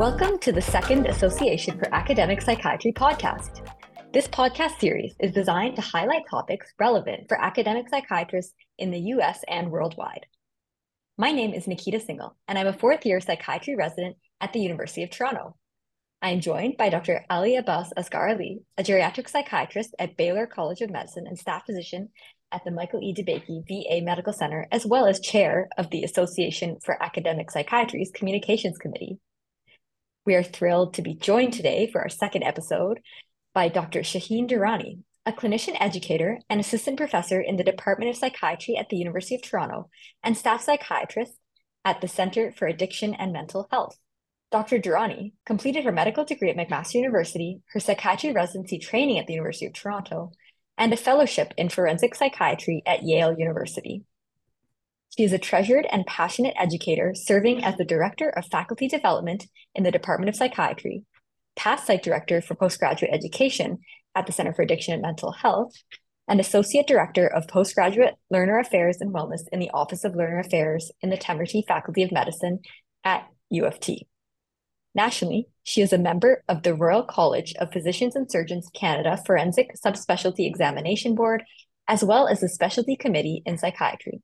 Welcome to the second Association for Academic Psychiatry podcast. This podcast series is designed to highlight topics relevant for academic psychiatrists in the US and worldwide. My name is Nikhita Singhal, and I'm a fourth year psychiatry resident at the University of Toronto. I am joined by Dr. Ali Abbas Asghar Ali, a geriatric psychiatrist at Baylor College of Medicine and staff physician at the Michael E. DeBakey VA Medical Center, as well as chair of the Association for Academic Psychiatry's Communications Committee. We are thrilled to be joined today for our second episode by Dr. Shaheen Darani, a clinician educator and assistant professor in the Department of Psychiatry at the University of Toronto and staff psychiatrist at the Center for Addiction and Mental Health. Dr. Darani completed her medical degree at McMaster University, her psychiatry residency training at the University of Toronto, and a fellowship in forensic psychiatry at Yale University. She is a treasured and passionate educator serving as the Director of Faculty Development in the Department of Psychiatry, past site director for postgraduate education at the Center for Addiction and Mental Health, and Associate Director of Postgraduate Learner Affairs and Wellness in the Office of Learner Affairs in the Temerty Faculty of Medicine at U of T. Nationally, she is a member of the Royal College of Physicians and Surgeons Canada Forensic Subspecialty Examination Board, as well as the Specialty Committee in Psychiatry.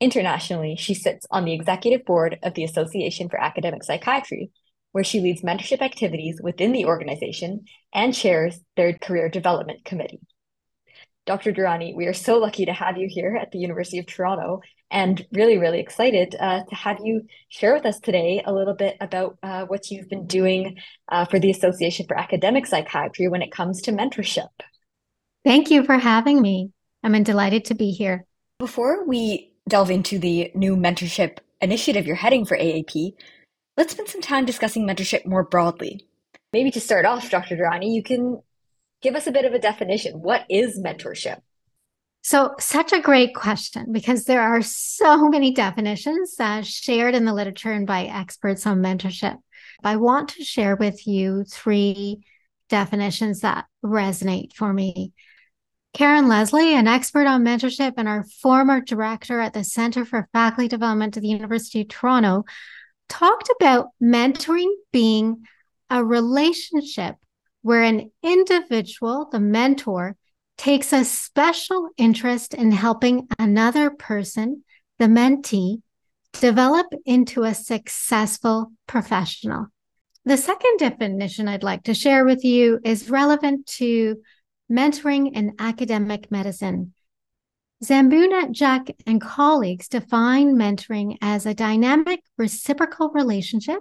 Internationally, she sits on the executive board of the Association for Academic Psychiatry, where she leads mentorship activities within the organization and chairs their career development committee. Dr. Darani, we are so lucky to have you here at the University of Toronto and really, really excited uh, to have you share with us today a little bit about uh, what you've been doing uh, for the Association for Academic Psychiatry when it comes to mentorship. Thank you for having me. I'm delighted to be here. Before we delve into the new mentorship initiative you're heading for AAP, let's spend some time discussing mentorship more broadly. Maybe to start off, Dr. Darani, you can give us a bit of a definition. What is mentorship? So, such a great question because there are so many definitions uh, shared in the literature and by experts on mentorship. I want to share with you three definitions that resonate for me. Karen Leslie, an expert on mentorship and our former director at the Center for Faculty Development at the University of Toronto, talked about mentoring being a relationship where an individual, the mentor, takes a special interest in helping another person, the mentee, develop into a successful professional. The second definition I'd like to share with you is relevant to mentoring in academic medicine. Sambunjak, and colleagues define mentoring as a dynamic reciprocal relationship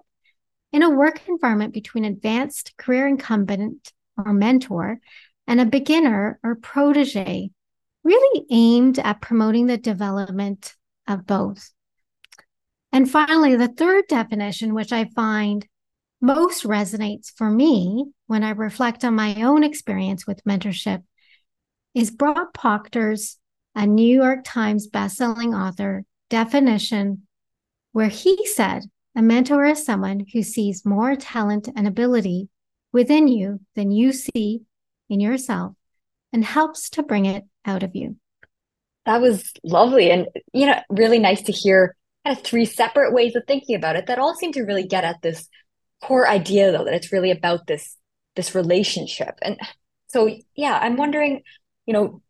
in a work environment between advanced career incumbent or mentor and a beginner or protege, really aimed at promoting the development of both. And finally, the third definition, which I find most resonates for me when I reflect on my own experience with mentorship, is Brock Proctor's, a New York Times bestselling author, definition, where he said a mentor is someone who sees more talent and ability within you than you see in yourself and helps to bring it out of you. That was lovely and you know really nice to hear kind of three separate ways of thinking about it that all seem to really get at this core idea though that it's really about this this relationship. And so yeah, I'm wondering, you know,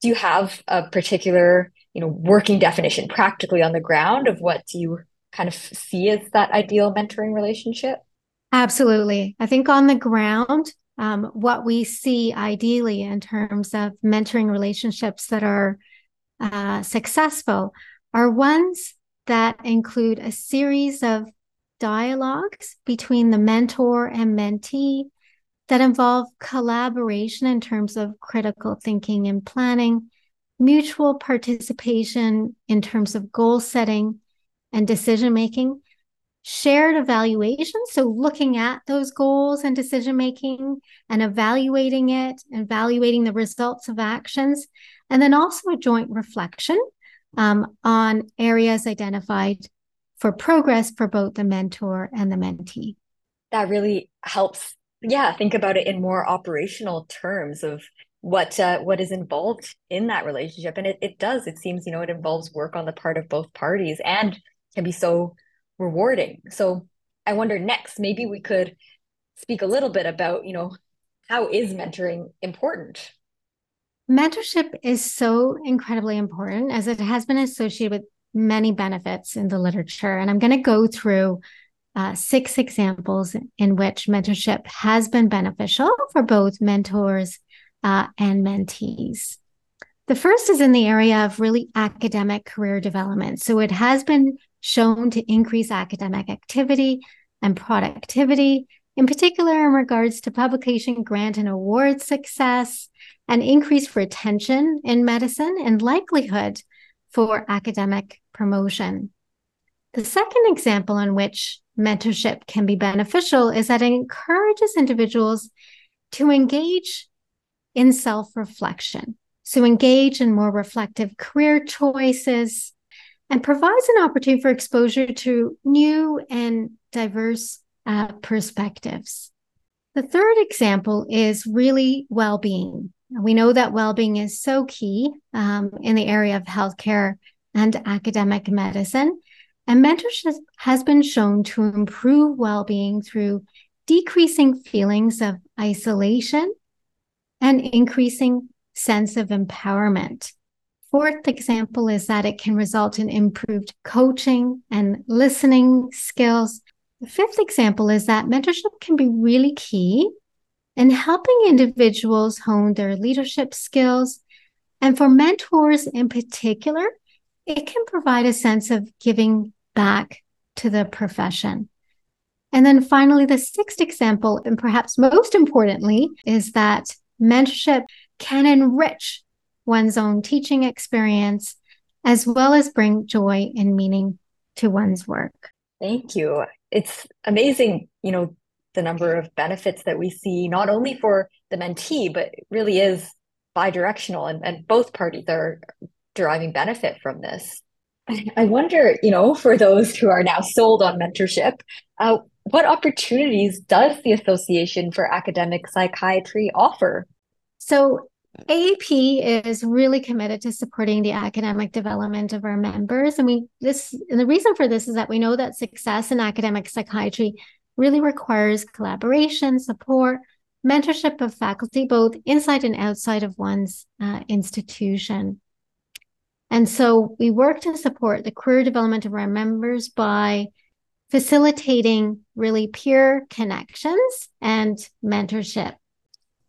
do you have a particular, you know, working definition practically on the ground of what you kind of see as that ideal mentoring relationship? Absolutely. I think on the ground, um, what we see ideally in terms of mentoring relationships that are uh, successful are ones that include a series of dialogues between the mentor and mentee that involve collaboration in terms of critical thinking and planning, mutual participation in terms of goal setting, and decision making, shared evaluation. So, looking at those goals and decision making and evaluating it, evaluating the results of actions, and then also a joint reflection um, on areas identified for progress for both the mentor and the mentee. That really helps. Yeah, think about it in more operational terms of what uh, what is involved in that relationship, and it, it does. It seems you know it involves work on the part of both parties and can be so rewarding. So I wonder next, maybe we could speak a little bit about, you know, how is mentoring important? Mentorship is so incredibly important as it has been associated with many benefits in the literature. And I'm going to go through uh, six examples in which mentorship has been beneficial for both mentors uh, and mentees. The first is in the area of really academic career development. So it has been shown to increase academic activity and productivity, in particular in regards to publication, grant, and award success, and increased retention in medicine and likelihood for academic promotion. The second example in which mentorship can be beneficial is that it encourages individuals to engage in self reflection. So, engage in more reflective career choices and provides an opportunity for exposure to new and diverse uh, perspectives. The third example is really well being. We know that well being is so key um, in the area of healthcare and academic medicine. And mentorship has been shown to improve well being through decreasing feelings of isolation and increasing sense of empowerment. Fourth example is that it can result in improved coaching and listening skills. The fifth example is that mentorship can be really key in helping individuals hone their leadership skills. And for mentors in particular, it can provide a sense of giving back to the profession. And then finally, the sixth example, and perhaps most importantly, is that mentorship can enrich one's own teaching experience as well as bring joy and meaning to one's work. Thank you. It's amazing, you know, the number of benefits that we see, not only for the mentee, but really is bi-directional and, and both parties are deriving benefit from this. I wonder, you know, for those who are now sold on mentorship, uh, what opportunities does the Association for Academic Psychiatry offer? So, AAP is really committed to supporting the academic development of our members. And we this and the reason for this is that we know that success in academic psychiatry really requires collaboration, support, mentorship of faculty, both inside and outside of one's uh, institution. And so we work to support the career development of our members by facilitating really peer connections and mentorship.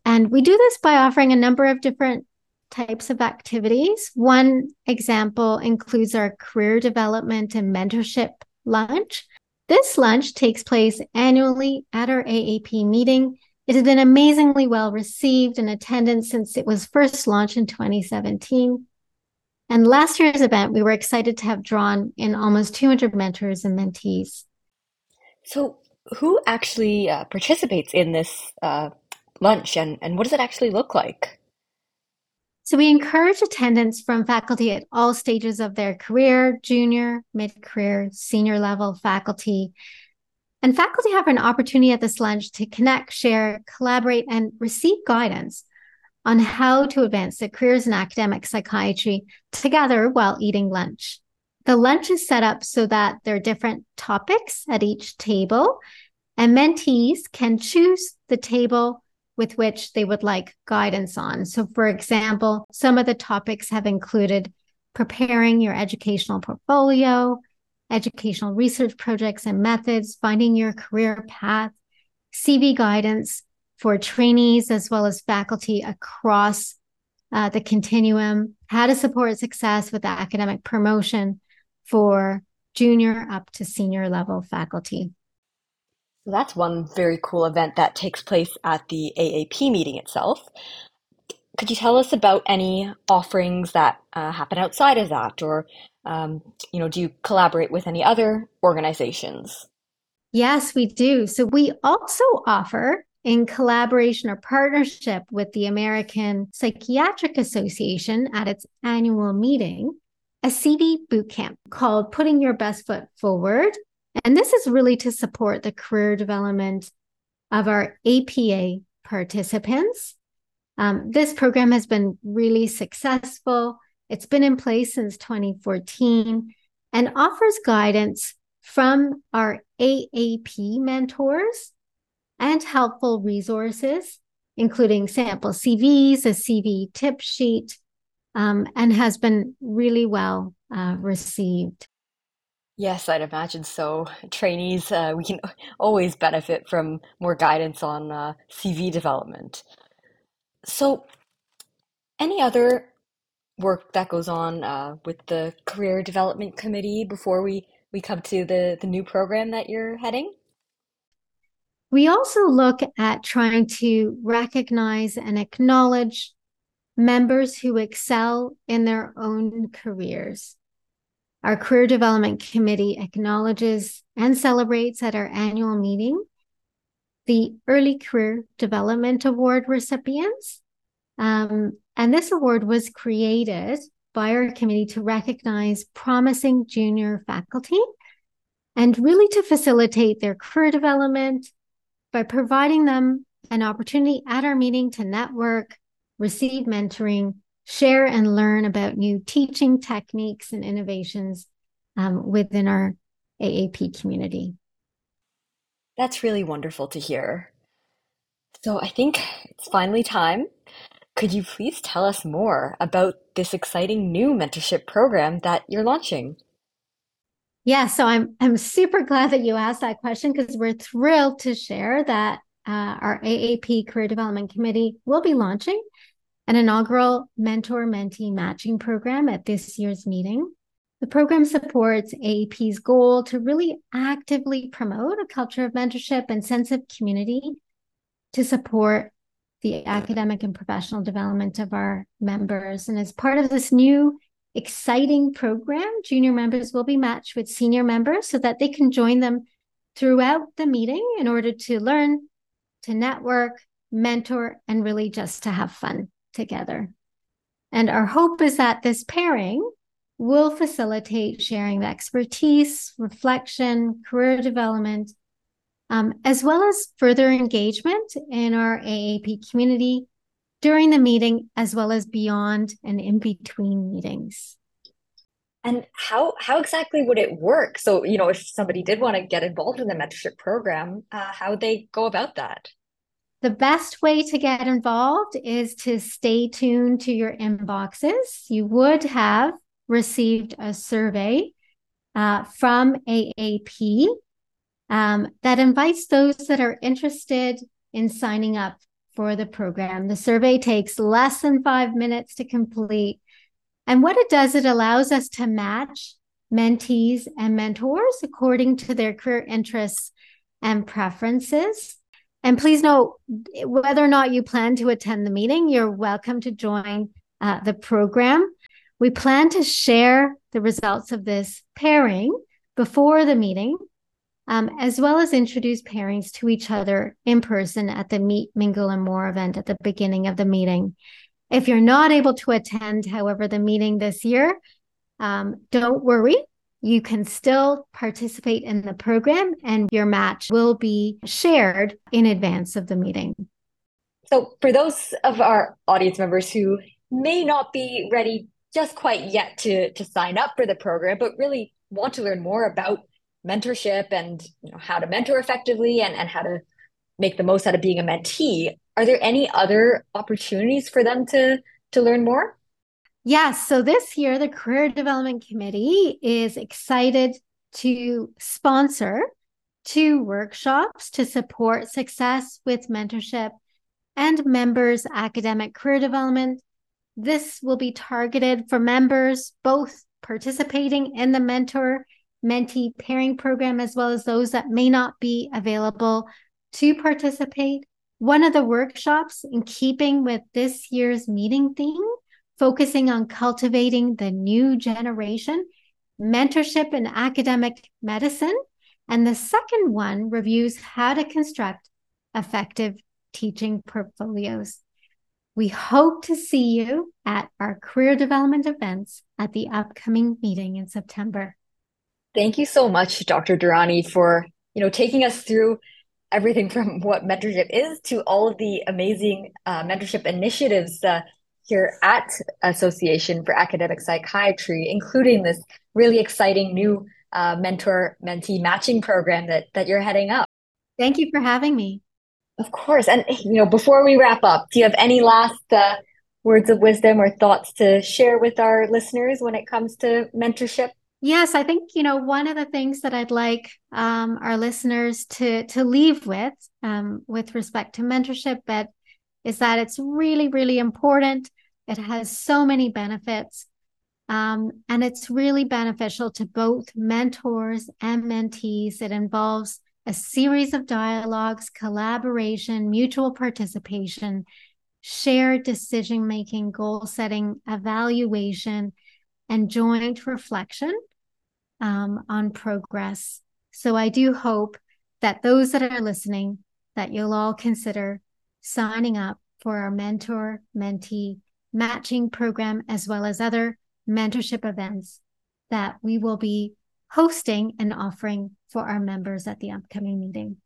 And we do this by offering a number of different types of activities. One example includes our career development and mentorship lunch. This lunch takes place annually at our AAP meeting. It has been amazingly well received in attendance since it was first launched in 2017. And last year's event, we were excited to have drawn in almost 200 mentors and mentees. So, who actually uh, participates in this uh, lunch and, and what does it actually look like? So, we encourage attendance from faculty at all stages of their career junior, mid career, senior level faculty. And faculty have an opportunity at this lunch to connect, share, collaborate, and receive guidance on how to advance their careers in academic psychiatry together while eating lunch. The lunch is set up so that there are different topics at each table, and mentees can choose the table with which they would like guidance on. So, for example, some of the topics have included preparing your educational portfolio, educational research projects and methods, finding your career path, CV guidance, for trainees as well as faculty across uh, the continuum, how to support success with academic promotion for junior up to senior level faculty. That's one very cool event that takes place at the AAP meeting itself. Could you tell us about any offerings that uh, happen outside of that, or um, you know, do you collaborate with any other organizations? Yes, we do. So we also offer in collaboration or partnership with the American Psychiatric Association at its annual meeting, a CV bootcamp called Putting Your Best Foot Forward. And this is really to support the career development of our APA participants. Um, this program has been really successful. It's been in place since 2014 and offers guidance from our AAP mentors and helpful resources, including sample CVs, a CV tip sheet, um, and has been really well uh, received. Yes, I'd imagine so. Trainees, uh, we can always benefit from more guidance on uh, CV development. So, any other work that goes on uh, with the Career Development Committee before we, we come to the, the new program that you're heading? We also look at trying to recognize and acknowledge members who excel in their own careers. Our Career Development Committee acknowledges and celebrates at our annual meeting the Early Career Development Award recipients. Um, and this award was created by our committee to recognize promising junior faculty and really to facilitate their career development by providing them an opportunity at our meeting to network, receive mentoring, share and learn about new teaching techniques and innovations um, within our AAP community. That's really wonderful to hear. So I think it's finally time. Could you please tell us more about this exciting new mentorship program that you're launching? Yeah, so I'm I'm super glad that you asked that question because we're thrilled to share that uh, our AAP Career Development Committee will be launching an inaugural mentor mentee matching program at this year's meeting. The program supports AAP's goal to really actively promote a culture of mentorship and sense of community to support the academic and professional development of our members. And as part of this new exciting program, junior members will be matched with senior members so that they can join them throughout the meeting in order to learn, to network, mentor, and really just to have fun together. And our hope is that this pairing will facilitate sharing of expertise, reflection, career development, um, as well as further engagement in our AAP community during the meeting, as well as beyond and in between meetings. And how how exactly would it work? So, you know, if somebody did want to get involved in the mentorship program, uh, how would they go about that? The best way to get involved is to stay tuned to your inboxes. You would have received a survey uh, from AAP um, that invites those that are interested in signing up for the program. The survey takes less than five minutes to complete. And what it does, it allows us to match mentees and mentors according to their career interests and preferences. And please note whether or not you plan to attend the meeting, you're welcome to join uh, the program. We plan to share the results of this pairing before the meeting, um, as well as introduce pairings to each other in person at the Meet, Mingle, and More event at the beginning of the meeting. If you're not able to attend, however, the meeting this year, um, don't worry you can still participate in the program and your match will be shared in advance of the meeting. So, for those of our audience members who may not be ready just quite yet to, to sign up for the program, but really want to learn more about mentorship and you know, how to mentor effectively and, and how to make the most out of being a mentee, are there any other opportunities for them to, to learn more? Yes. So this year, the Career Development Committee is excited to sponsor two workshops to support success with mentorship and members' academic career development. This will be targeted for members both participating in the mentor mentee pairing program as well as those that may not be available to participate. One of the workshops, in keeping with this year's meeting theme, focusing on cultivating the new generation, mentorship in academic medicine. And the second one reviews how to construct effective teaching portfolios. We hope to see you at our career development events at the upcoming meeting in September. Thank you so much, Dr. Darani, for you know taking us through everything from what mentorship is to all of the amazing uh, mentorship initiatives uh, here at Association for Academic Psychiatry, including this really exciting new uh, mentor mentee matching program that, that you're heading up. Thank you for having me. Of course. And, you know, before we wrap up, do you have any last uh, words of wisdom or thoughts to share with our listeners when it comes to mentorship? Yes, I think you know one of the things that I'd like um, our listeners to to leave with, um, with respect to mentorship, but is that it's really really important. It has so many benefits, um, and it's really beneficial to both mentors and mentees. It involves a series of dialogues, collaboration, mutual participation, shared decision making, goal setting, evaluation, and joint reflection um, on progress. So I do hope that those that are listening, that you'll all consider signing up for our mentor mentee matching program, as well as other mentorship events that we will be hosting and offering for our members at the upcoming meeting.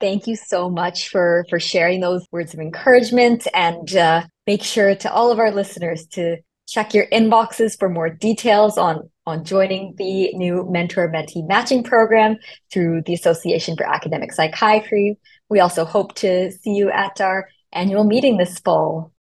Thank you so much for for sharing those words of encouragement and uh, make sure to all of our listeners to check your inboxes for more details on on joining the new mentor mentee matching program through the Association for Academic Psychiatry. We also hope to see you at our annual meeting this fall.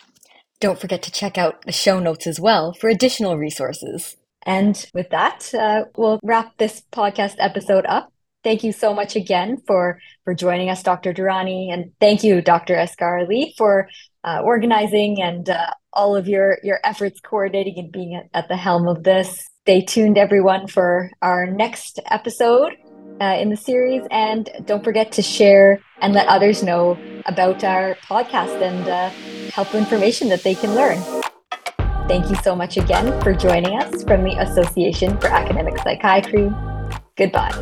Don't forget to check out the show notes as well for additional resources. And with that, uh, we'll wrap this podcast episode up. Thank you so much again for for joining us, Dr. Darani, and thank you, Dr. Asghar Ali, for uh, organizing and uh, all of your your efforts coordinating and being at, at, the helm of this. Stay tuned, everyone, for our next episode uh, in the series, and don't forget to share and let others know about our podcast and uh, helpful information that they can learn. Thank you so much again for joining us from the Association for Academic Psychiatry. Goodbye.